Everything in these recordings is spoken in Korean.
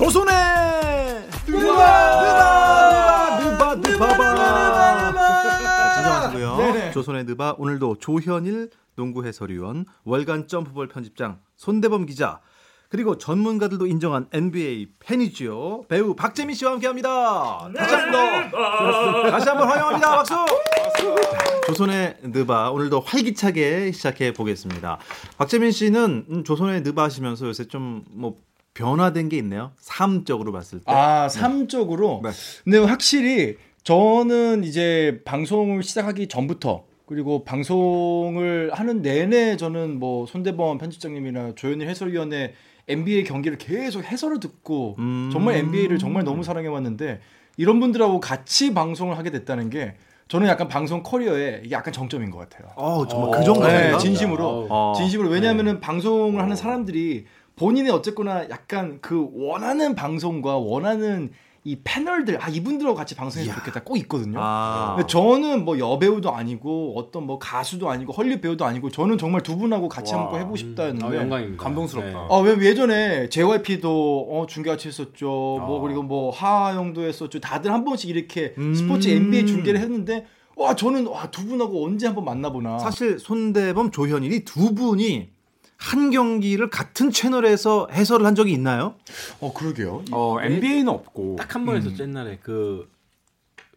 조선의 느바 느바 느바 느바 진정하시고요. 조선의 느바 오늘도 조현일 농구 해설위원, 월간 점프볼 편집장 손대범 기자 그리고 전문가들도 인정한 NBA 팬이지요. 배우 박재민 씨와 함께합니다. 다시 한번 다시 한번 환영합니다. 박수. 조선의 느바 오늘도 활기차게 시작해 보겠습니다. 박재민 씨는 음, 조선의 느바 하시면서 요새 좀 뭐 변화된 게 있네요. 삶적으로 봤을 때. 아, 삶적으로. 네. 근데 확실히 저는 이제 방송을 시작하기 전부터 그리고 방송을 하는 내내 저는 뭐 손대범 편집장님이나 조현일 해설위원의 NBA 경기를 계속 해설을 듣고 음. 정말 NBA를 정말 너무 사랑해 왔는데 이런 분들하고 같이 방송을 하게 됐다는 게 저는 약간 방송 커리어에 이게 약간 정점인 것 같아요. 어, 정말 어, 그 정도인가? 네, 진심으로. 어. 진심으로 왜냐하면은 방송을 하는 사람들이 본인이 어쨌거나 약간 그 원하는 방송과 원하는 이 패널들 아 이분들하고 같이 방송했으면 좋겠다 꼭 있거든요. 아. 근데 저는 뭐 여배우도 아니고 어떤 뭐 가수도 아니고 헐리우드 배우도 아니고 저는 정말 두 분하고 같이 와. 한번 해보고 싶다였는데 아, 영광입니다. 감동스럽다. 네. 아, 왜 예전에 JYP도 어, 중계 같이 했었죠. 뭐 아. 그리고 뭐 하하영도 했었죠. 다들 한 번씩 이렇게 음. 스포츠 NBA 중계를 했는데 와 저는 와두 분하고 언제 한번 만나보나. 사실 손대범 조현일이 두 분이 한 경기를 같은 채널에서 해설을 한 적이 있나요? 어 그러게요. 어, NBA는 없고 딱 한번 음. 했었죠 옛날에 그,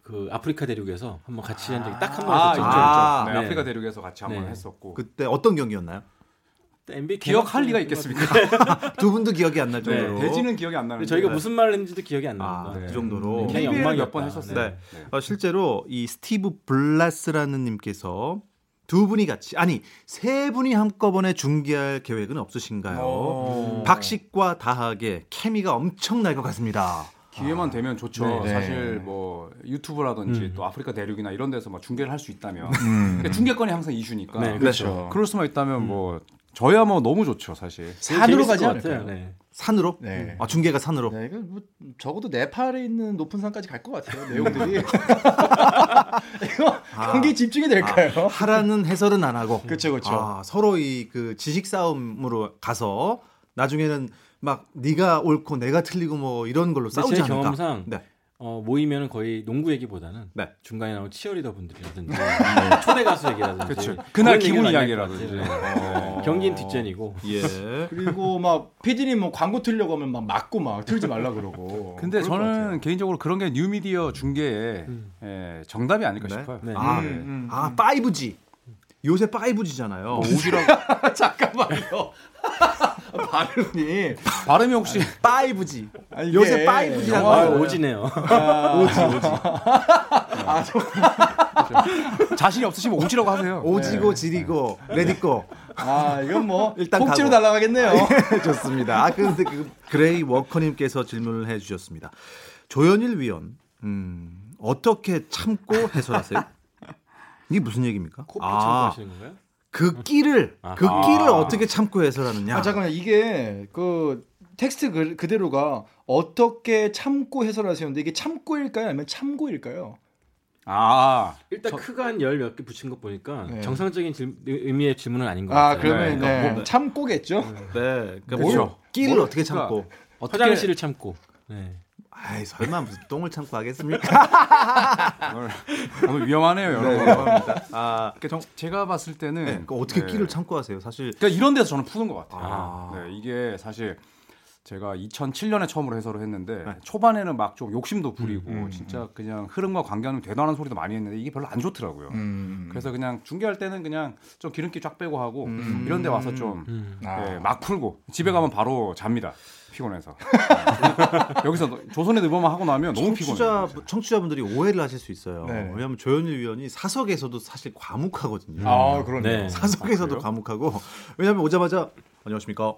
그 아프리카 대륙에서 한번 같이 한 적이 딱 한번 아, 했었죠. 아. 있죠. 네, 네. 아프리카 대륙에서 같이 한 번 네. 했었고. 그때 어떤 경기였나요? NBA 기억할 리가 있겠습니까? 두 분도 기억이 안날 네, 정도로. 대지는 기억이 안 나는데. 저희가 네. 무슨 말을 했는지도 기억이 안 아, 납니다. 그 정도로. KBL 엉망이었다. 몇번 했었어요. 네. 네. 어, 실제로 이 스티브 블라스라는 님께서 두 분이 같이 아니 세 분이 한꺼번에 중계할 계획은 없으신가요? 어. 박식과 다하게 케미가 엄청 날 것 같습니다. 기회만 되면 좋죠. 네. 사실 뭐 유튜브라든지 음. 또 아프리카 대륙이나 이런 데서 막 중계를 할 수 있다면 음. 중계권이 항상 이슈니까. 네, 그렇죠. 그럴 수만 있다면 뭐 저야 뭐 너무 좋죠, 사실. 산으로 가지 것 않을까요? 네. 산으로? 네. 아 중계가 산으로. 네, 이거 뭐 적어도 네팔에 있는 높은 산까지 갈 것 같아요. 내용들이. 이거 경기 집중이 될까요? 아, 하라는 해설은 안 하고. 그쵸, 그쵸. 아, 서로 이 그 지식 싸움으로 가서 나중에는 막 네가 옳고 내가 틀리고 뭐 이런 걸로 싸우지 제 않을까. 경험상 네. 어, 모이면 거의 농구 얘기보다는 네. 중간에 나온 치어리더 분들이라든지 초대 가수 얘기라든지 그쵸. 그날 기분 이야기라든지. 할것 같아요. 네. 경기는 뒷전이고 예. 그리고 막 피디님 뭐 광고 틀려고 하면 막 맞고 막 틀지 말라 그러고. 근데 저는. 개인적으로 그런 게 뉴미디어 중계의 예, 정답이 아닐까 네. 싶어요. 네. 아, 네. 음, 아 5G. 요새 5G잖아요. 오지라고 잠깐만요. 발음이 발음이 혹시 5G. 아, 이게 요새 5G 라고 아. 오지네요. 오지 오지. 자신이 없으시면 오지라고 하세요. 오지고 지리고 레디고. 아 이건 뭐 일단 가고. 날아가겠네요. 좋습니다. 아 근데 그 그레이 워커님께서 질문을 해주셨습니다. 조현일 위원, 음, 어떻게 참고 해설하세요? 이게 무슨 얘기입니까? 코피 아, 참고 하시는 건가요? 그 끼를 아. 그 끼를 어떻게 참고 해설하느냐? 아 잠깐만 이게 그 텍스트 그, 그대로가 어떻게 참고 해설하시는데 이게 참고일까요 아니면 참고일까요? 아, 일단 크가 한 열 몇 개 붙인 거 보니까 네. 정상적인 질- 의미의 질문은 아닌 것 아 같아요. 그러면 네, 네, 뭐- 참고겠죠. 네, 그러니까 그렇죠. 뭘- 끼를 뭘- 어떻게 참고? 화장실을 참고. 네. 아이 설마 무슨 똥을 참고 하겠습니까? 오늘, 오늘 위험하네요, 여러분. 아, 그러니까 정- 제가 봤을 때는 네, 그러니까 어떻게 네. 끼를 참고 하세요? 사실 그러니까 이런 데서 저는 푸는 것 같아요. 아. 네, 이게 사실 제가 2007년에 처음으로 해설을 했는데 네. 초반에는 막 좀 욕심도 부리고 음, 음, 진짜 그냥 흐름과 관계하는 대단한 소리도 많이 했는데 이게 별로 안 좋더라고요. 음. 그래서 그냥 중계할 때는 그냥 좀 기름기 쫙 빼고 하고 음. 이런 데 와서 좀 음. 아. 예, 막 풀고 집에 가면 바로 잡니다. 피곤해서. 네. 여기서 너- 조선의 느버만 하고 나면 너무 청취자 피곤해요. 청취자분들이 오해를 하실 수 있어요. 네. 왜냐하면 조현일 위원이 사석에서도 사실 과묵하거든요. 아 그러네. 네. 요 사석에서도 아? 과묵하고 왜냐하면 오자마자 안녕하십니까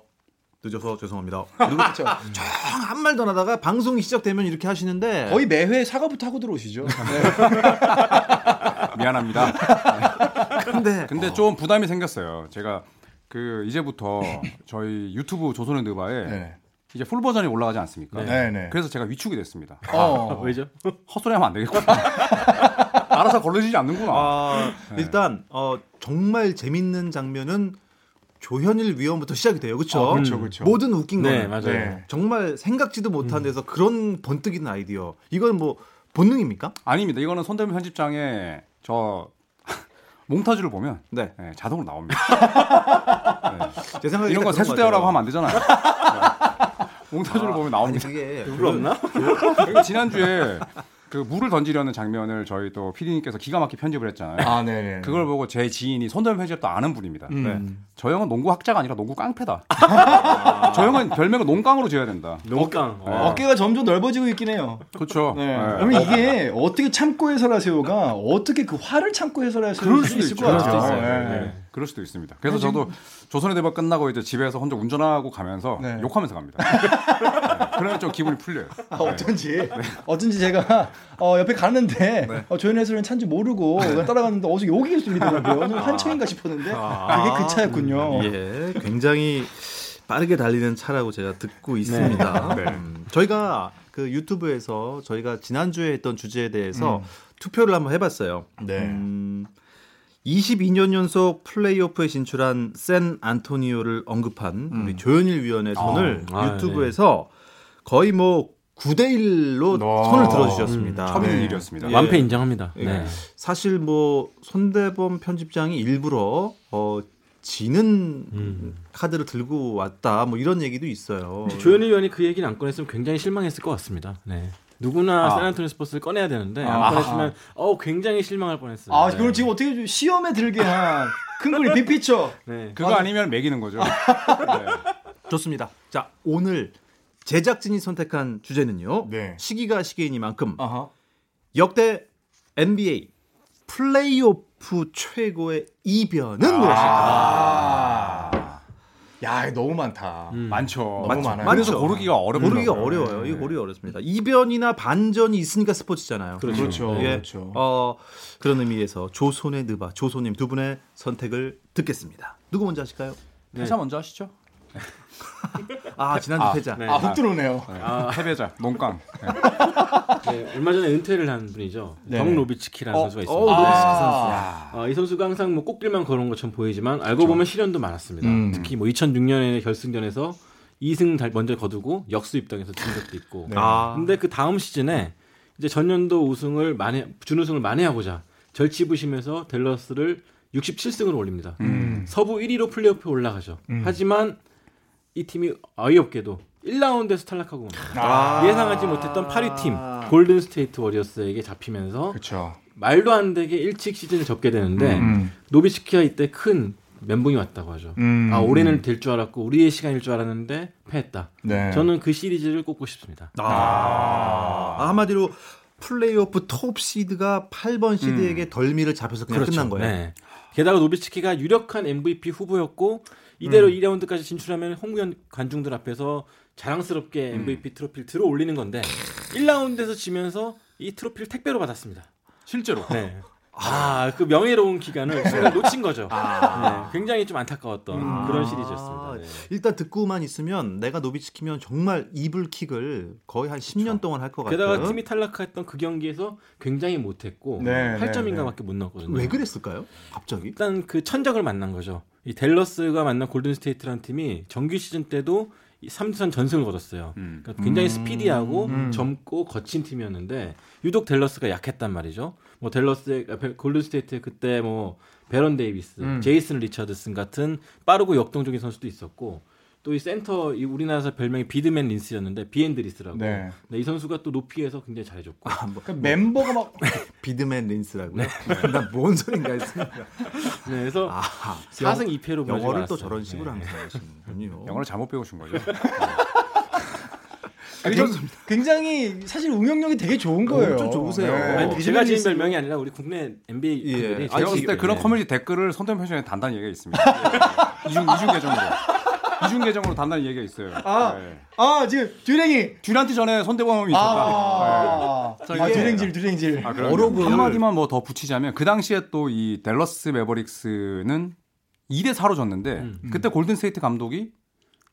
늦어서 죄송합니다. 그리고 그렇죠. 한 말도 안 하다가 방송이 시작되면 이렇게 하시는데 거의 매회 사과부터 하고 들어오시죠. 네. 미안합니다. 근데 근데 좀 부담이 생겼어요. 제가 그 이제부터 저희 유튜브 조선의 느바에 네. 이제 full 버전이 올라가지 않습니까? 네, 네. 그래서 제가 위축이 됐습니다. 어. 왜죠? 헛소리하면 안 되겠구나. 알아서 걸러지지 않는구나. 아, 일단 어, 정말 재밌는 장면은 조현일 위원부터 시작이 돼요. 그렇죠? 어, 그렇죠, 그렇죠. 모든 웃긴 네, 거는 맞아요. 네. 정말 생각지도 못한 음. 데서 그런 번뜩이는 아이디어. 이건 뭐 본능입니까? 아닙니다. 이거는 손대문 편집장에 저 몽타주를 보면 네. 네, 자동으로 나옵니다. 제 생각에 이런 거 세수대어라고 하면 안 되잖아요. 네. 몽타주를 보면 아니 나옵니다. 그게 물 없나? 지난주에 그 물을 던지려는 장면을 저희 또 PD님께서 기가 막히게 편집을 했잖아요. 아, 네네. 그걸 보고 제 지인이 손대문 편집도 아는 분입니다. 음. 네. 저 형은 농구 학자가 아니라 농구 깡패다. 저 형은 별명을 농깡으로 지어야 된다. 농깡. 네. 어. 어깨가 점점 넓어지고 있긴 해요. 그렇죠. 네. 네. 그러면 이게 어떻게 참고 해설하세요가 어떻게 그 화를 참고 해설하세요? 그럴 수도 있을. 것 같아요. 그럴 수도. 네. 네. 있습니다. 그래서 저도 조선의 대박 끝나고 이제 집에서 혼자 운전하고 가면서 네. 욕하면서 갑니다. 네. 그러면 좀 기분이 풀려요. 아, 어쩐지 어쩐지 제가 어, 옆에 갔는데 네. 어, 조현 해설은 찬지 모르고 그냥 따라갔는데 어디서 욕이 들리더라고요. 한청인가 싶었는데 그게 그 차였군요. 예, 굉장히 빠르게 달리는 차라고 제가 듣고 있습니다. 네. 음, 저희가 그 유튜브에서 저희가 지난주에 했던 주제에 대해서 투표를 한번 해봤어요. 네. 음, 22년 연속 플레이오프에 진출한 샌 안토니오를 언급한 우리 조현일 위원의 손을 아, 유튜브에서 거의 뭐 9대 1로 어. 손을 들어주셨습니다. 처음 있는 네. 일이었습니다. 예. 완패 인정합니다. 예. 네. 사실 뭐 손대범 편집장이 일부러 어 지는 음. 카드를 들고 왔다 뭐 이런 얘기도 있어요. 조현일 위원이 그 얘기를 안 꺼냈으면 굉장히 실망했을 것 같습니다. 네. 누구나 아. 샌안토니 스포츠를 꺼내야 되는데 아. 안 꺼냈으면 어 굉장히 실망할 뻔했어요. 아, 네. 그럼 지금 어떻게 좀 시험에 들게 한 큰 그림 빅피처. 네. 그거 아 니면 매기는 거죠. 네. 좋습니다. 자 오늘 제작진이 선택한 주제는요. 네. 시기가 시기이니만큼 아하. 역대 NBA 플레이오프 최고의 이변은 무엇일까? 아. 야, 너무 많다. 음. 많죠. 너무 맞죠. 많아요. 그래서 많죠. 고르기가 어렵더라고요. 고르기가 어려워요. 이거 고르기 어렵습니다. 이변이나 반전이 있으니까 스포츠잖아요. 그렇죠. 그렇죠. 예, 그렇죠. 어, 그런 의미에서 조선의 느바 조소님 두 분의 선택을 듣겠습니다. 누구 먼저 하실까요? 회사 먼저 하시죠. 아 지난주 아, 패자. 네. 아, 훅 들어오네요. 네. 패배자 농깡. 네. 네, 얼마 전에 은퇴를 한 분이죠. 네. 정 노비츠키라는 어, 선수가 어, 있습니다. 노비츠키 아. 어, 이 선수가 항상 뭐 꽃길만 걸은 것처럼 보이지만 알고 보면 시련도 많았습니다. 음. 특히 뭐 2006년에 결승전에서 2승 달- 먼저 거두고 역수 입당해서 진 적도 있고. 네. 아, 근데 그 다음 시즌에 이제 전년도 우승을 만회 준우승을 만회하고자 절치부심에서 댈러스를 67승으로 올립니다. 음. 서부 1위로 플레이오프에 올라가죠. 음. 하지만 이 팀이 어이없게도 1라운드에서 탈락하고. 아. 예상하지 못했던 8위 팀 골든 스테이트 워리어스에게 잡히면서 그렇죠. 말도 안 되게 일찍 시즌을 접게 되는데 음. 노비츠키가 이때 큰 멘붕이 왔다고 하죠. 음. 아 올해는 될 줄 알았고 우리의 시간일 줄 알았는데 패했다. 네. 저는 그 시리즈를 꼽고 싶습니다. 아, 한마디로 플레이오프 톱 시드가 8번 시드에게 덜미를 잡혀서 그냥 끝난 거예요. 네. 게다가 노비츠키가 유력한 MVP 후보였고 이대로 음. 2라운드까지 진출하면 홍구현 관중들 앞에서 자랑스럽게 음. MVP 트로피를 들어 올리는 건데 1라운드에서 지면서 이 트로피를 택배로 받았습니다. 실제로. 네. 아, 그 명예로운 기간을 순간 놓친 거죠. 아. 네, 굉장히 좀 안타까웠던 음. 그런 아, 시리즈였습니다. 네. 일단 듣고만 있으면 내가 노비츠키면 정말 이불킥을 거의 한 10년 동안 할 것 같아요. 게다가 팀이 탈락했던 그 경기에서 굉장히 못했고 네, 8점인가밖에 못 넣었거든요. 왜 그랬을까요? 갑자기? 일단 그 천적을 만난 거죠. 이 댈러스가 만난 골든 스테이트라는 팀이 정규 시즌 때도 3전 전승을 거뒀어요. 음. 그러니까 굉장히 음. 스피디하고 음. 젊고 거친 팀이었는데 유독 댈러스가 약했단 말이죠. 뭐 댈러스의 아, 벨- 골든 스테이트 그때 뭐 베런 데이비스, 음. 제이슨 리처드슨 같은 빠르고 역동적인 선수도 있었고 또 이 센터 이 우리나라에서 별명이 비드맨 린스였는데 비에드린스라고. 네. 네, 이 선수가 또 높이에서 굉장히 잘해줬고. 아, 뭐, 그 멤버가 막 비드맨 린스라고요? 난뭔 소린가 했습니다. 네, 그래서 아, 4승 2패로 영어를 또 저런 식으로 네. 하면서 하시는군요. 영어를 잘못 배우신 거죠. 아, 굉- 굉장히 사실 응용력이 되게 좋은 거예요. 엄청 좋으세요. 아니, 어, 제가 지은 별명이 아니라 우리 국내 NBA 예. 분들이 아니, 제가 봤을 때 그런 네. 커뮤니티 댓글을 손대문 편집장에 단단히 얘기가 있습니다. 이중 이중 계정으로 이중 계정으로 단단히 얘기가 있어요. 아. 네. 아 지금 듀랭이 듀란트 전에 손대범이 있었다. 아, 자, 아 이게- 듀랭질 듀랭질. 아. 어록을- 한마디만 뭐 더 붙이자면 그 당시에 또 이 댈러스 매버릭스는 2대 4로 졌는데 음. 그때 골든 스테이트 감독이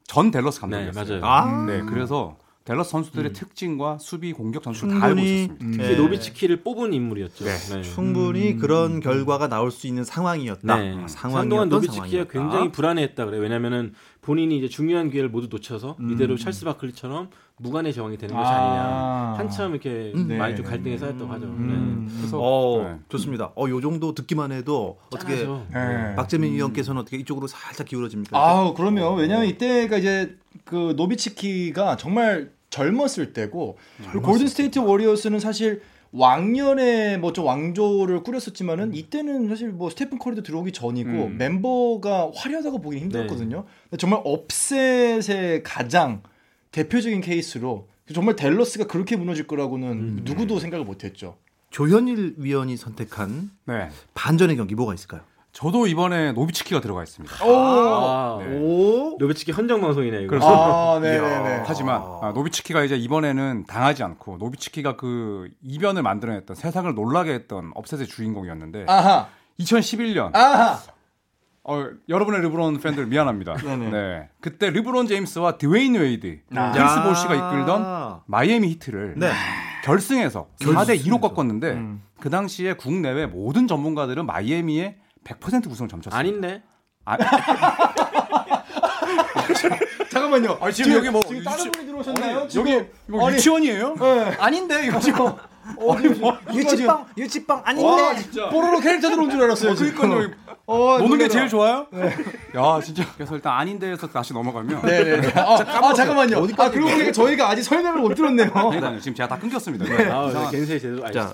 전 댈러스 네, 감독이었어요. 맞아요. 아, 네, 그래서 댈러스 선수들의 음. 특징과 수비 공격 전술을 다 알고 있었습니다. 음. 특히 노비츠키를 뽑은 인물이었죠. 네. 네. 충분히 음. 그런 결과가 나올 수 있는 상황이었다. 네. 아, 상황 동안 노비츠키가 굉장히 불안해했다 그래. 왜냐면은 본인이 이제 중요한 기회를 모두 놓쳐서 음. 이대로 찰스 바클리처럼 무관의 제왕이 되는 것이 아. 니냐 한참 이렇게 네. 많이 좀 갈등이 쌓였다고 하죠. 음. 네. 그래서 어, 네. 좋습니다. 어, 요 정도 듣기만 해도 어떻게 네. 박재민 위원께서는 어떻게 이쪽으로 살짝 기울어집니까? 아, 그러면 왜냐하면 이때가 이제 그 노비츠키가 정말 젊었을 때고 골든 스테이트 워리어스는 사실 왕년에 뭐 좀 왕조를 꾸렸었지만은 음. 이때는 사실 뭐 스테픈 커리도 들어오기 전이고 음. 멤버가 화려하다고 보기 힘들었거든요. 네. 정말 upset의 가장 대표적인 케이스로 정말 댈러스가 그렇게 무너질 거라고는 음. 누구도 생각을 못했죠. 조현일 위원이 선택한 네. 반전의 경기 뭐가 있을까요? 저도 이번에 노비츠키가 들어가 있습니다. 오, 아, 네. 오. 노비츠키 헌정 방송이네 이거. 아, 네, 네, 하지만 아, 노비츠키가 이제 이번에는 당하지 않고 노비츠키가 그 이변을 만들어냈던 세상을 놀라게 했던 upset의 주인공이었는데 아하. 2011년 아하. 어, 여러분의 르브론 팬들 미안합니다. 네네. 네. 그때 르브론 제임스와 드웨인 웨이드, 아. 크리스 보시가 이끌던 마이애미 히트를 네. 결승에서 4대 2로 꺾었는데 음. 그 당시에 국내외 모든 전문가들은 마이애미의 100% 우승을 점쳤어요. 아닌데. 아, 잠깐만요. 아, 지금, 지금, 여기 뭐 지금 다른 분이 들어오셨나요? 아니, 여기 뭐 아니, 유치원이에요? 네. 아닌데 이거 지금 어, 뭐, 유치빵 유치빵 아닌데. 와, 진짜. 뽀로로 캐릭터 들어온 줄 알았어요. 어, 그러니까요. 어, 노는 게 제일 좋아요? 네. 야, 진짜. 그래서 일단 아닌데에서 다시 넘어가면. 네네. 네, 네. 아, 아, 잠깐만요. 아, 그러고 보니까 저희가 아직 설명을 못 들었네요. 그러니까요. 지금 제가 다 끊겼습니다. 네. 아, 겐세 제대로 알죠.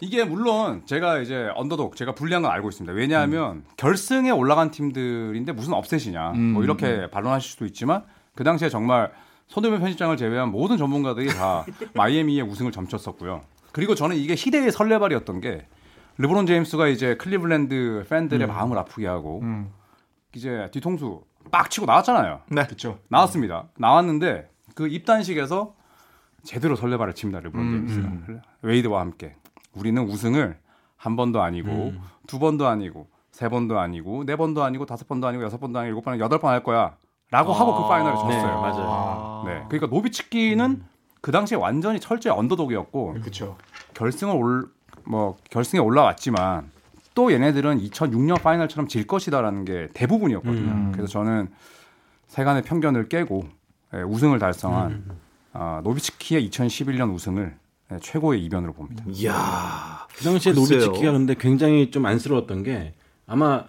이게 물론 제가 이제 언더독, 제가 불리한 건 알고 있습니다. 왜냐하면 음. 결승에 올라간 팀들인데 무슨 업셋이냐. 음. 뭐 이렇게 반론하실 수도 있지만 그 당시에 정말 손대면 편집장을 제외한 모든 전문가들이 다 마이애미의 우승을 점쳤었고요. 그리고 저는 이게 희대의 설레발이었던 게 르브론 제임스가 이제 클리블랜드 팬들의 음. 마음을 아프게 하고 음. 이제 뒤통수 빡 치고 나왔잖아요. 네, 그렇죠. 나왔습니다. 나왔는데 그 입단식에서 제대로 설레발을 칩니다. 르브론 음, 제임스가 음. 웨이드와 함께 우리는 우승을 한 번도 아니고 음. 두 번도 아니고 세 번도 아니고 네 번도 아니고 다섯 번도 아니고 여섯 번도 아니고 일곱 번 여덟 번 할 거야. 라고 아, 하고 그 파이널을 졌어요. 네, 맞아요. 네. 그러니까 노비츠키는 음. 그 당시에 완전히 철저히 언더독이었고 그쵸. 결승을 올 뭐 결승에 올라왔지만 또 얘네들은 2006년 파이널처럼 질 것이다라는 게 대부분이었거든요. 음. 그래서 저는 세간의 편견을 깨고 예, 우승을 달성한 음. 어, 노비츠키의 2011년 우승을 예, 최고의 이변으로 봅니다. 이야. 그 당시에 노비츠키가 근데 굉장히 좀 안쓰러웠던 게 아마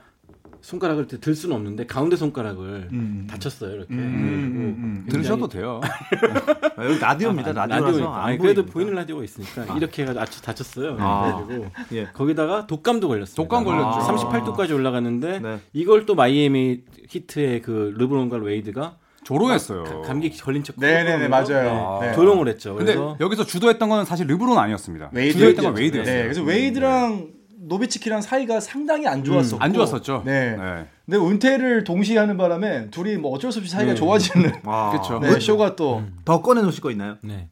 손가락을 들 수는 없는데 가운데 손가락을 음. 다쳤어요 이렇게. 음, 음, 음 들으셔도 돼요. 아, 여기 라디오입니다. 아, 라디오라서. 아니, 그래도 보이는 라디오가 있으니까 아. 이렇게 해가지고 다쳤어요. 아. 그래가지고 예. 거기다가 독감도 걸렸어요. 독감 걸렸죠. 38도까지 올라갔는데 네. 이걸 또 마이애미 히트의 그 르브론과 웨이드가 조롱했어요. 감기 걸린 척. 네네네 맞아요. 네. 조롱을 했죠. 근데 여기서 주도했던 건 사실 르브론 아니었습니다. 웨이드 주도했던 건 웨이드였어요. 네, 그래서 웨이드랑 노비츠키랑 사이가 상당히 안 좋았었고 음, 안 좋았었죠. 네. 네. 근데 은퇴를 동시에 하는 바람에 둘이 뭐 어쩔 수 없이 사이가 네. 좋아지는 아, 그렇죠. 네, 쇼가 또더 음. 꺼내 놓으실 거 있나요? 네.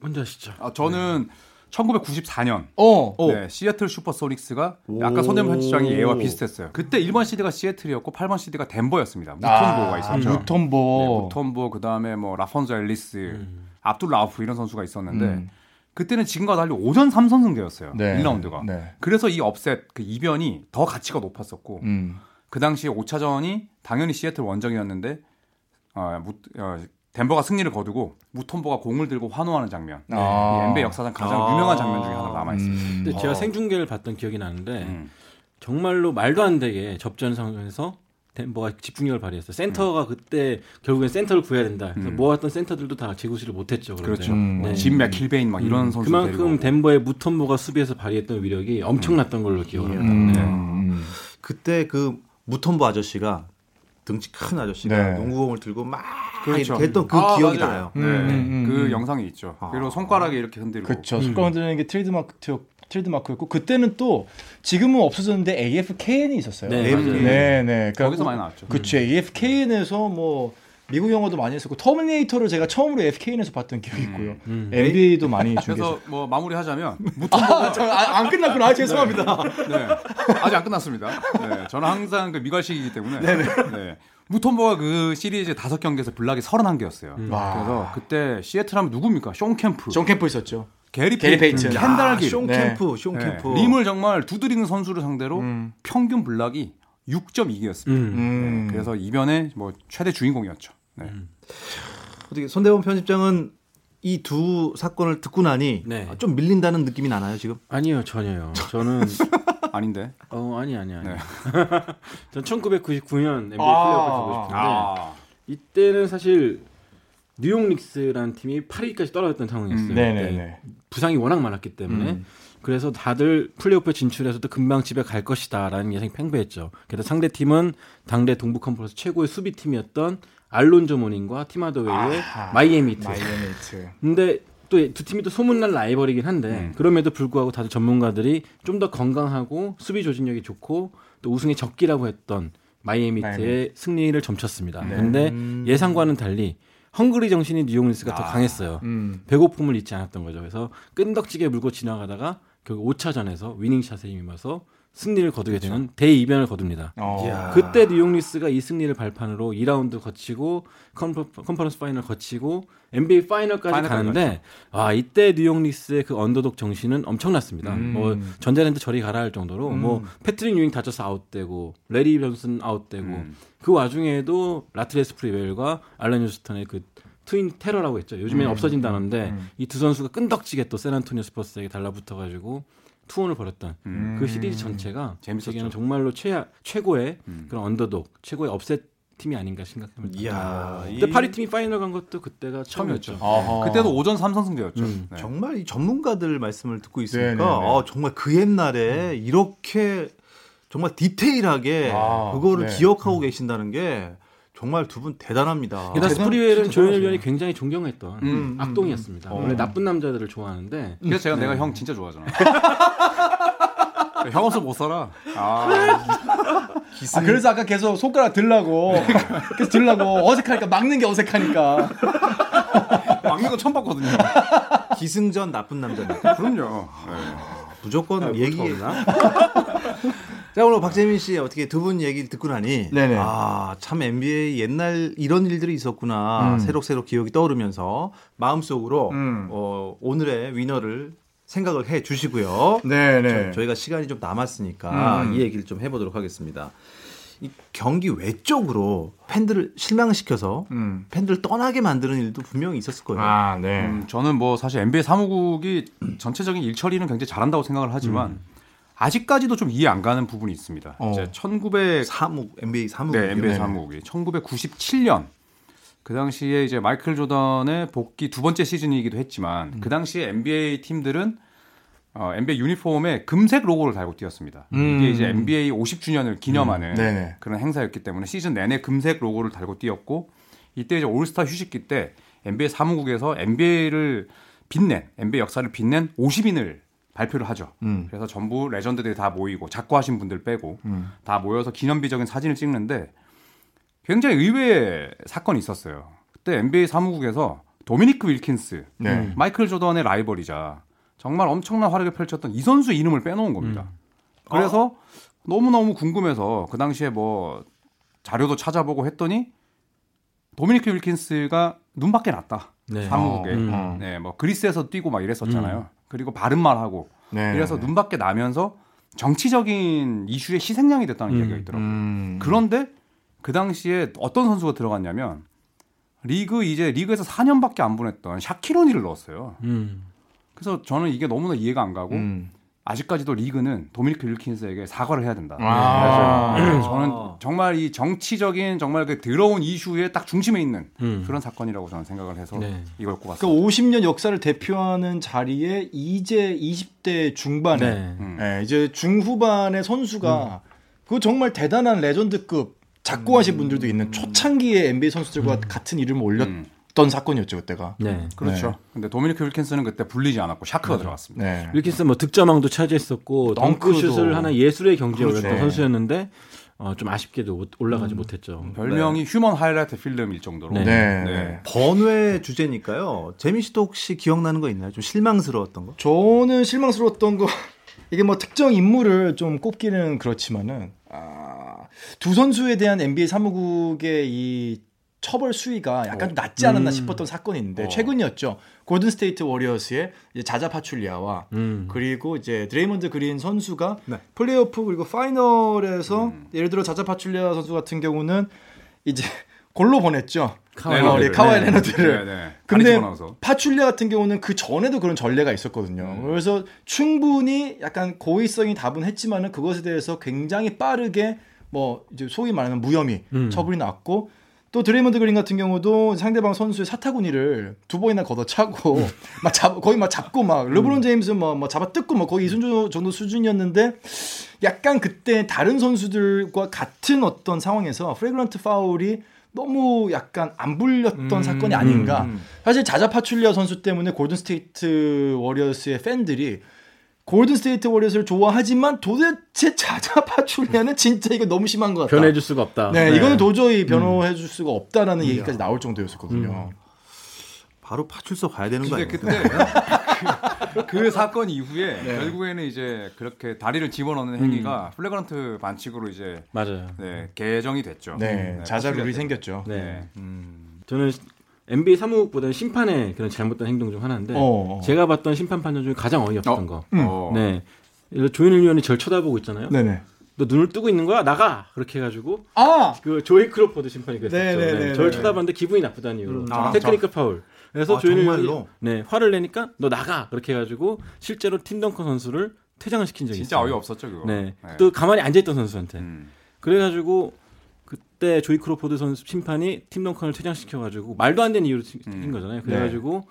먼저 하시죠. 아, 저는 네. 1994년 어, 어. 네, 시애틀 슈퍼소닉스가 아까 손대범 편집장의 예와 비슷했어요. 그때 1번 시드가 시애틀이었고 8번 시드가 덴버였습니다. 무톰보가 아, 있었죠. 무톰보. 네, 무톰보 그다음에 뭐 라폰조 엘리스, 음. 압둘 라우프 이런 선수가 있었는데 음. 그때는 지금과 달리 5전 3선승제였어요. 네. 1라운드가. 네. 그래서 이 upset 그 이변이 더 가치가 높았었고 음. 그 당시에 5차전이 당연히 시애틀 원정이었는데 어, 무, 어, 덴버가 승리를 거두고 무톰보가 공을 들고 환호하는 장면. 아. 이 NBA 역사상 가장 아. 유명한 장면 중에 하나 남아 있습니다. 음. 근데 제가 생중계를 봤던 기억이 나는데 음. 정말로 말도 안 되게 접전 상황에서 덴버가 집중력을 발휘했어. 센터가 음. 그때 결국엔 센터를 구해야 된다. 그래서 음. 모았던 센터들도 다 제구실을 못했죠. 그렇죠. 음. 네. 짐 맥일베인 막 이런 음. 선수 그만큼 덴버의 무톰보가 수비에서 발휘했던 위력이 엄청났던 걸로 기억을 합니다. 네. 그때 그 무톰보 아저씨가 등치 큰 아저씨가 네. 농구공을 들고 막 그렇죠. 이렇게 했던 그 아, 기억이 맞아요. 나요. 네. 음, 그 음, 영상이 있죠. 아. 그리고 손가락이 이렇게 흔들고. 그렇죠. 손가락 흔드는 게 트레이드마크 트레이드마크였고 그때는 또 지금은 없어졌는데 AFKN이 있었어요. 네, 네, 네. 그러니까 거기서 많이 나왔죠. 그렇죠. AFKN에서 뭐 미국 영화도 많이 했었고 터미네이터를 제가 처음으로 AFKN에서 봤던 기억이 있고요. 음, 음. NBA도 많이 그래서 뭐 마무리하자면 무톰보가 아, 아, 안 끝났구나. 아, 죄송합니다. 네. 네. 아직 안 끝났습니다. 네. 저는 항상 그 미괄식이기 때문에 네. 무톰보가 그 시리즈 다섯 경기에서 block이 31개였어요. 음. 그래서 그때 시애틀 하면 누굽니까? 숀 켐프. 숀 켐프 있었죠. 게리, 게리 페이튼, 켄달 길, 숀 켐프, 숀 켐프. 네. 림을 정말 두드리는 선수를 상대로 음. 평균 block이 6.2개였습니다. 음. 네. 그래서 이변의 뭐 최대 주인공이었죠. 네. 음. 어떻게 손대원 편집장은 이 두 사건을 듣고 나니 네. 좀 밀린다는 느낌이 나나요 지금? 아니요 전혀요. 저는 아닌데. 어 아니 아니 아니. 네. 전 1999년 NBA 아~ 플레이오프 가고 싶은데 아~ 이때는 사실 뉴욕 닉스라는 팀이 8위까지 떨어졌던 상황이었어요. 음, 네네네. 부상이 워낙 많았기 때문에 음. 그래서 다들 플레이오프 진출해서도 금방 집에 갈 것이다라는 예상이 팽배했죠. 그래서 상대 팀은 당대 동부 컨퍼런스 최고의 수비 팀이었던 알론조 모닝과 팀 하더웨이의 마이애미 히트 마이애미 히트. 근데 또두 팀이 또 소문난 라이벌이긴 한데 음. 그럼에도 불구하고 다들 전문가들이 좀 더 건강하고 수비 조직력이 좋고 또 우승의 적기라고 했던 마이애미 히트의 승리를 점쳤습니다. 네. 근데 음. 예상과는 달리 헝그리 정신이 뉴욕 닉스가 아. 더 강했어요. 음. 배고픔을 잊지 않았던 거죠. 그래서 끈덕지게 물고 지나가다가 결국 5차전에서 winning shot에 힘입어서 승리를 거두게 그렇죠. 되는 대이변을 거둡니다. 어. 그때 뉴욕 닉스가 이 승리를 발판으로 2라운드 거치고 컨퍼, 컨퍼런스 final 거치고 NBA final까지 가는데 아 이때 뉴욕 닉스의 그 언더독 정신은 엄청났습니다. 음. 뭐 전자랜드 저리 가라 할 정도로 음. 뭐 패트릭 유잉 다쳐서 아웃되고 래리 존슨 아웃되고 음. 그 와중에도 라트렐 스프리웰과 앨런 휴스턴의 그 트윈 테러라고 했죠. 요즘에는 음. 없어진 단어인데 음. 이두 선수가 끈덕지게 또 샌안토니오 스퍼스에게 달라붙어가지고 투혼을 벌였던 음. 그 시리즈 전체가 재밌었죠. 정말로 최 최고의 음. 그런 언더독, 최고의 upset 팀이 아닌가 생각합니다. 이야, 근데 8위 팀이 final 간 것도 그때가 처음이었죠. 네. 그때도 5전 3선승제였죠. 음. 네. 정말 이 전문가들 말씀을 듣고 있으니까 아, 정말 그 옛날에 음. 이렇게 정말 디테일하게 아, 그거를 네. 기억하고 음. 계신다는 게 정말 두 분 대단합니다. 게다가 스프리웰은 조현일 위원이 굉장히 존경했던 음, 음 악동이었습니다. 음. 원래 나쁜 남자들을 좋아하는데. 그래서 제가 네. 내가 형 진짜 좋아하잖아. 형 없어 못 살아. 아. 아, 그래서 아까 계속 손가락 들라고 계속 들라고 어색하니까 막는 게 어색하니까 막는 거 처음 봤거든요. 기승전 나쁜 남자입니 그럼요. 네. 무조건 아, 얘기. 자 오늘 박재민 씨 어떻게 두 분 얘기를 듣고 나니 아참 NBA 옛날 이런 일들이 있었구나 음. 새록새록 기억이 떠오르면서 마음속으로 음. 어, 오늘의 위너를 생각을 해 주시고요. 네네. 저, 희가 시간이 좀 남았으니까 음. 이 얘기를 좀 해보도록 하겠습니다. 이 경기 외적으로 팬들을 실망시켜서 음. 팬들을 떠나게 만드는 일도 분명히 있었을 거예요. 아, 네. 음, 저는 뭐 사실 NBA 사무국이 전체적인 일 처리는 굉장히 잘한다고 생각을 하지만 음. 아직까지도 좀 이해 안 가는 부분이 있습니다. 어. 이제 1900 사무 NBA 사무국 네, NBA 사무국이 1997년 그 당시에 이제 마이클 조던의 복귀 두 번째 시즌이기도 했지만 음. 그 당시에 NBA 팀들은 어, NBA 유니폼에 금색 로고를 달고 뛰었습니다. 음. 이게 이제 NBA 50주년을 기념하는 음. 그런 행사였기 때문에 시즌 내내 금색 로고를 달고 뛰었고 이때 이제 올스타 휴식기 때 NBA 사무국에서 NBA를 빛낸 NBA 역사를 빛낸 50인을 발표를 하죠. 음. 그래서 전부 레전드들이 다 모이고 작고하신 분들 빼고 음. 다 모여서 기념비적인 사진을 찍는데 굉장히 의외의 사건이 있었어요. 그때 NBA 사무국에서 도미니크 윌킨스, 네. 마이클 조던의 라이벌이자 정말 엄청난 활약을 펼쳤던 이 선수 이름을 빼놓은 겁니다. 음. 그래서 어? 너무너무 궁금해서 그 당시에 뭐 자료도 찾아보고 했더니 도미니크 윌킨스가 눈밖에 났다. 네. 사무국에. 어, 음. 네, 뭐 그리스에서 뛰고 막 이랬었잖아요. 음. 그리고 바른 말하고 네. 이래서 눈밖에 나면서 정치적인 이슈의 희생양이 됐다는 음. 이야기가 있더라고요. 음. 그런데 그 당시에 어떤 선수가 들어갔냐면 리그 이제 리그에서 4년밖에 안 보냈던 샤키로니를 넣었어요. 음. 그래서 저는 이게 너무나 이해가 안 가고 음. 아직까지도 리그는 도미니크 윌킨스에게 사과를 해야 된다. 아~ 그래서 저는 정말 이 정치적인 정말 그 더러운 이슈의 딱 중심에 있는 음. 그런 사건이라고 저는 생각을 해서 네. 이걸 꼽았습니다. 그 50년 역사를 대표하는 자리에 이제 20대 중반에 네. 음. 네, 이제 중후반의 선수가 음. 그 정말 대단한 레전드급 작고하신 음. 분들도 있는 초창기의 NBA 선수들과 음. 같은 이름을 올렸. 음. 던 사건이었죠 그때가. 네, 그렇죠. 네. 근데 도미니크 윌킨스는 그때 불리지 않았고 샤크가 네. 들어갔습니다. 네. 윌킨스 뭐 득점왕도 차지했었고 덩크슛을 하나 예술의 경지에 그렇죠. 올렸던 선수였는데 어, 좀 아쉽게도 올라가지 음. 못했죠. 별명이 네. human highlight film일 정도로. 네. 네. 네. 번외 주제니까요. 재민 씨도 혹시 기억나는 거 있나요? 좀 실망스러웠던 거? 저는 실망스러웠던 거 이게 뭐 특정 인물을 좀 꼽기는 그렇지만은 아 두 선수에 대한 NBA 사무국의 이 처벌 수위가 약간 좀 낮지 않았나 음. 싶었던 사건이 있는데 어. 최근이었죠. 골든 스테이트 워리어스의 이제 자자 파출리아와 음. 그리고 이제 드레이먼드 그린 선수가 네. 플레이오프 그리고 final에서 음. 예를 들어 자자 파출리아 선수 같은 경우는 이제 골로 보냈죠. 카와이, 네, 카와이 네. 레너드를. 네, 네. 근데 파출리아 같은 경우는 그 전에도 그런 전례가 있었거든요. 음. 그래서 충분히 약간 고의성이 다분했지만은 그것에 대해서 굉장히 빠르게 뭐 이제 소위 말하는 무혐의 음. 처분이 났고 또 드레이먼드 그린 같은 경우도 상대방 선수의 사타구니를 두 번이나 걷어차고 음. 막 잡, 거의 막 잡고 막 르브론 음. 제임스 뭐, 뭐 잡아 뜯고 뭐 거의 이 수준 정도 수준이었는데 약간 그때 다른 선수들과 같은 어떤 상황에서 flagrant 파울이 너무 약간 안 불렸던 음, 사건이 아닌가. 음. 사실 자자 파출리아 선수 때문에 골든 스테이트 워리어스의 팬들이 골든 스테이트 워리어스를 좋아하지만 도대체 자자 파출리아는 진짜 이거 너무 심한 것 같다. 변호해줄 수가 없다. 네, 네. 이거는 도저히 변호해줄 수가 없다라는 음. 얘기까지 나올 정도였었거든요. 음. 바로 파출소 가야 되는 거 아니에요? 그때 그, 그, 사건 이후에 네. 결국에는 이제 그렇게 다리를 집어넣는 행위가 음. flagrant 반칙으로 이제 맞아요. 네, 개정이 됐죠. 네, 네 자자 룰이 생겼죠. 네. 네. 음. 저는 NBA 사무국보다는 심판의 그런 잘못된 행동 중 하나인데 어, 어. 제가 봤던 심판 판정 중에 가장 어이없던 어. 거. 음. 어. 네. 조현일 위원이 절 쳐다보고 있잖아요. 네네. 너 눈을 뜨고 있는 거야? 나가! 그렇게 해가지고 아! 그 조이 크로포드 심판이 그랬었죠. 네, 저를 쳐다봤는데 기분이 나쁘다는 이유로 음. 아, 테크니컬 파울. 그래서 아, 조현일 위원이 네, 화를 내니까 너 나가! 그렇게 해가지고 실제로 팀 덩컨 선수를 퇴장을 시킨 적이 진짜 있어요. 진짜 어이없었죠 그거. 네. 네. 또 가만히 앉아있던 선수한테. 음. 그래가지고 그때 조이 크로포드 선수 심판이 팀 덩컨을 퇴장시켜가지고 말도 안 되는 이유로 음. 뛴 거잖아요. 그래가지고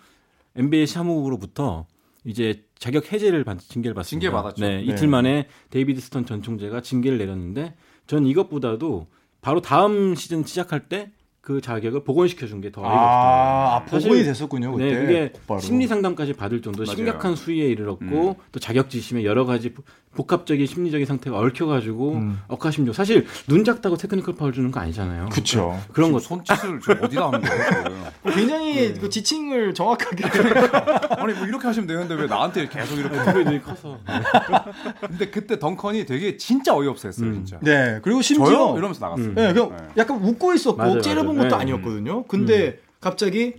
네. NBA 사무국으로부터 이제 자격 해제를 받, 징계를 받습니다. 징계 받았죠. 네, 이틀 네. 만에 데이비드 스턴 전 총재가 징계를 내렸는데 전 이것보다도 바로 다음 시즌 시작할 때 그 자격을 복원시켜 준 게 더 어이가 아, 아 복원이 됐었군요. 그때. 네, 그게 곧바로. 심리 상담까지 받을 정도로 심각한 수위에 이르렀고 음. 또 자격지심에 여러 가지 복합적인 심리적인 상태가 얽혀 가지고 음. 억하심정. 사실 눈 작다고 테크니컬 파울 주는 거 아니잖아요. 그렇죠. 그런 거 손짓을 어디다 하는 거예요? 굉장히 네. 그 지칭을 정확하게. 아니 뭐 이렇게 하시면 되는데 왜 나한테 계속 이렇게 눈이 커서. 근데 그때 덩컨이 되게 진짜 어이없었어요, 음. 진짜. 네. 그리고 심지어 저요? 이러면서 나갔어요. 음. 네, 그냥 네. 약간 웃고 있었고 맞아요, 맞아요. 것도 네. 아니었거든요. 근데 음. 갑자기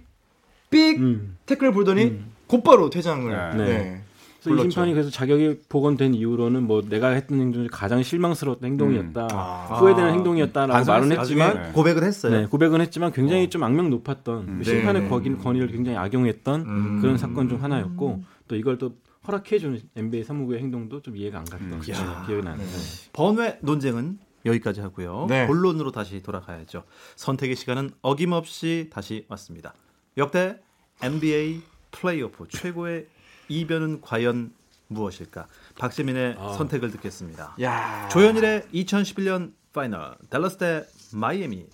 삑 음. 태클을 보더니 음. 곧바로 퇴장을. 네. 네. 그래서 이 심판이 그래서 자격이 복원된 이후로는 뭐 내가 했던 행동 중 가장 실망스러웠던 행동이었다, 음. 아. 후회되는 행동이었다라고 말은 했지만 네. 고백은 했어요. 네, 고백은 했지만 굉장히 어. 좀 악명 높았던 음. 심판의 네. 권위, 권위를 굉장히 악용했던 음. 그런 사건 중 하나였고 또 이걸 또 허락해주는 NBA 사무국의 행동도 좀 이해가 안 갔던 음. 기억이 나는. 네. 번외 논쟁은 여기까지 하고요. 네. 본론으로 다시 돌아가야죠. 선택의 시간은 어김없이 다시 왔습니다. 역대 NBA 플레이오프 최고의 이변은 과연 무엇일까? 박재민의 아. 선택을 듣겠습니다. 야. 조현일의 2011년 파이널 달러스 대 마이애미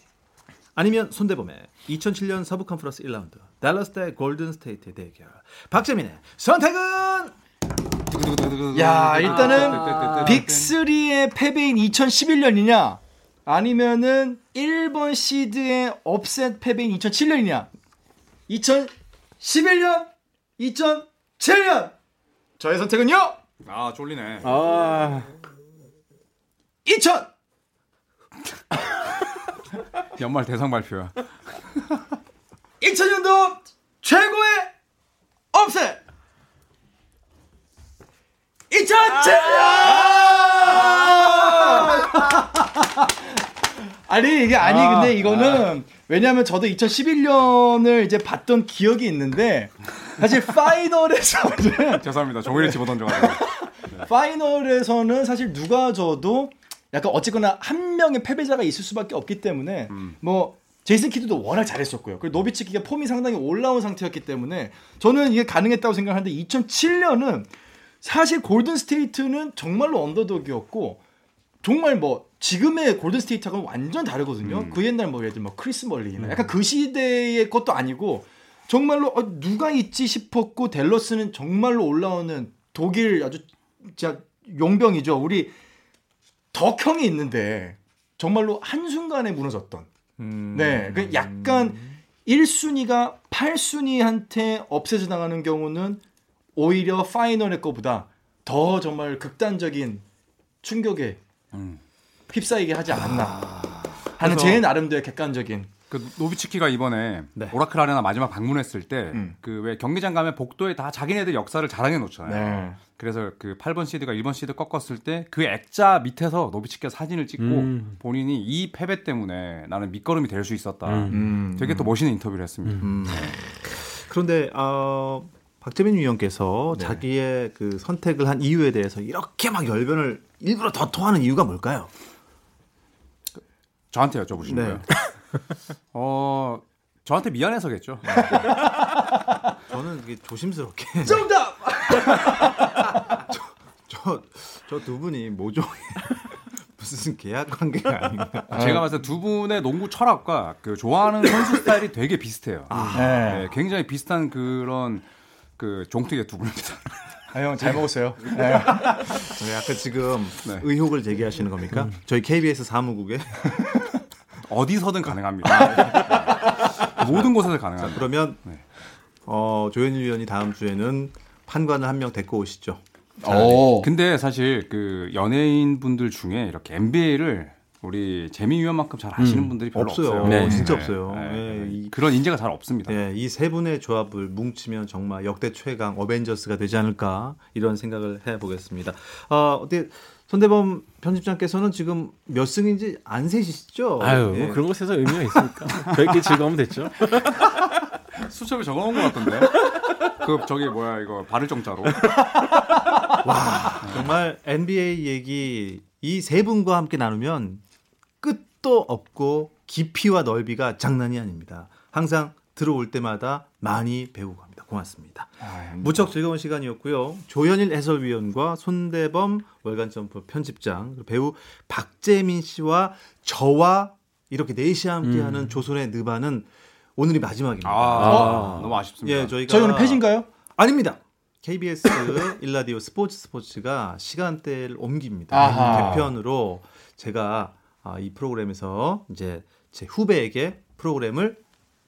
아니면 손대범의 2007년 서부 컨퍼런스 1라운드 댈러스 대 골든 스테이트 대결. 박재민의 선택은 야 일단은 big 3의 패배인 2011년이냐 아니면은 1번 시드의 upset 패배인 2007년이냐 2011년 2000 7년! 저의 선택은요? 아, 쫄리네. 아. 2000! 연말 대상 발표야. 2000년도 최고의 업셋! 2007년! 아니, 이게 아니, 아, 근데 이거는, 아. 왜냐면 저도 2011년을 이제 봤던 기억이 있는데, 사실 파이널에서는 죄송합니다. 종이를 집어던져가지고 네. 파이널에서는 사실 누가 져도 약간 어쨌거나 한 명의 패배자가 있을 수밖에 없기 때문에 음. 뭐 제이슨 키드도 워낙 잘했었고요. 그리고 노비츠키가 폼이 상당히 올라온 상태였기 때문에 저는 이게 가능했다고 생각하는데 2007년은 사실 골든 스테이트는 정말로 underdog이었고 정말 뭐 지금의 골든 스테이트하고는 완전 다르거든요. 음. 그 옛날 뭐 예를 들면 뭐 크리스 멀린이나 음. 약간 그 시대의 것도 아니고 정말로 어, 누가 있지 싶었고 댈러스는 정말로 올라오는 독일 아주 진짜 용병이죠. 우리 덕형이 있는데 정말로 한순간에 무너졌던. 음... 네. 그 약간 1순위가 8순위한테 업세스 당하는 경우는 오히려 파이널의 거보다 더 정말 극단적인 충격에 음. 휩싸이게 하지 않았나 아, 하는 제 나름대로 객관적인 그 노비츠키가 이번에 네. 오라클 아레나 마지막 방문했을 때 그왜 음. 경기장 가면 복도에 다 자기네들 역사를 자랑해 놓잖아요. 네. 그래서 그 8번 시드가 1번 시드 꺾었을 때 그 액자 밑에서 노비츠키가 사진을 찍고 음. 본인이 이 패배 때문에 나는 밑거름이 될 수 있었다. 음. 되게 또 멋있는 인터뷰를 했습니다. 음. 네. 그런데 어, 박재민 위원께서 네. 자기의 그 선택을 한 이유에 대해서 이렇게 막 열변을 일부러 더 토하는 이유가 뭘까요? 저한테 여쭤보시는 네. 거예요? 어, 저한테 미안해서겠죠. 저는 이게 조심스럽게. 정답! 저, 저 두 분이 모종의 무슨 계약 관계가 아닌가. 제가 봤을 때 두 분의 농구 철학과 그 좋아하는 선수 스타일이 되게 비슷해요. 아. 네. 네, 굉장히 비슷한 그런 그 종특의 두 분입니다. 아, 형, 잘 먹었어요. 네. 약간 지금 네. 의혹을 제기하시는 겁니까? 음. 저희 KBS 사무국에 어디서든 가능합니다. 모든 곳에서 가능합니다. 자, 그러면 네. 어, 조현일 위원이 다음 주에는 판관을 한 명 데리고 오시죠. 오. 근데 사실 그 연예인 분들 중에 이렇게 NBA를 우리 재미 위원만큼 잘 아시는 음. 분들이 별로 없어요. 없어요. 네. 진짜 없어요. 네. 네. 이, 그런 인재가 잘 없습니다. 네. 이세 분의 조합을 뭉치면 정말 역대 최강 어벤져스가 되지 않을까 이런 생각을 해보겠습니다. 어, 어떻게 손대범 편집장께서는 지금 몇 승인지 안 세시죠? 아유, 뭐 예. 그런 것에서 의미가 있습니까? 저희끼리 즐거우면 됐죠. 수첩에 적어놓은 것 같던데. 그 저기 뭐야 이거 발을 정자로. 와 정말 NBA 얘기 이 세 분과 함께 나누면 끝도 없고 깊이와 넓이가 장난이 아닙니다. 항상 들어올 때마다 많이 배우고 갑니다. 고맙습니다. 아, 무척 즐거운 시간이었고요. 조현일 해설위원과 손대범 월간 점프 편집장 배우 박재민 씨와 저와 이렇게 넷이 함께하는 음. 조선의 느바는 오늘이 마지막입니다. 아, 아. 너무 아쉽습니다. 예, 저희가 저희는 폐지인가요? 아닙니다. KBS 일라디오 스포츠 스포츠가 시간대를 옮깁니다. 아하. 개편으로 제가 아, 이 프로그램에서 이제 제 후배에게 프로그램을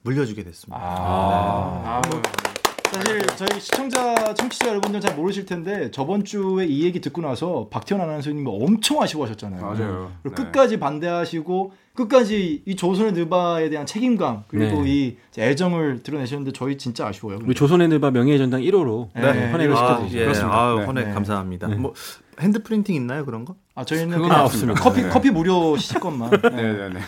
물려주게 됐습니다. 아. 네. 아. 사실 저희 시청자, 청취자 여러분들 잘 모르실 텐데 저번 주에 이 얘기 듣고 나서 박태원 아나운서님 엄청 아쉬워하셨잖아요. 맞아요. 네. 끝까지 반대하시고 끝까지 이 조선의 느바에 대한 책임감 그리고 네. 이 애정을 드러내셨는데 저희 진짜 아쉬워요. 우리 조선의 느바 명예전당 1호로 네. 헌액을 시켜드리죠. 아, 예. 그렇습니다. 아, 헌액 네. 감사합니다. 네. 뭐 hand printing 있나요 그런 거? 아 저희는 그냥 없습니다. 커피 네. 커피 무료 시식권만. 네네 네.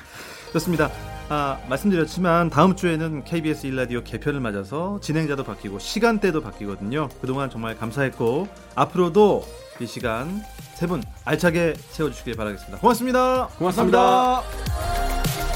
좋습니다. 아, 말씀드렸지만 다음 주에는 KBS 1라디오 개편을 맞아서 진행자도 바뀌고 시간대도 바뀌거든요. 그동안 정말 감사했고 앞으로도 이 시간 세 분 알차게 채워주시길 바라겠습니다. 고맙습니다. 고맙습니다. 감사합니다.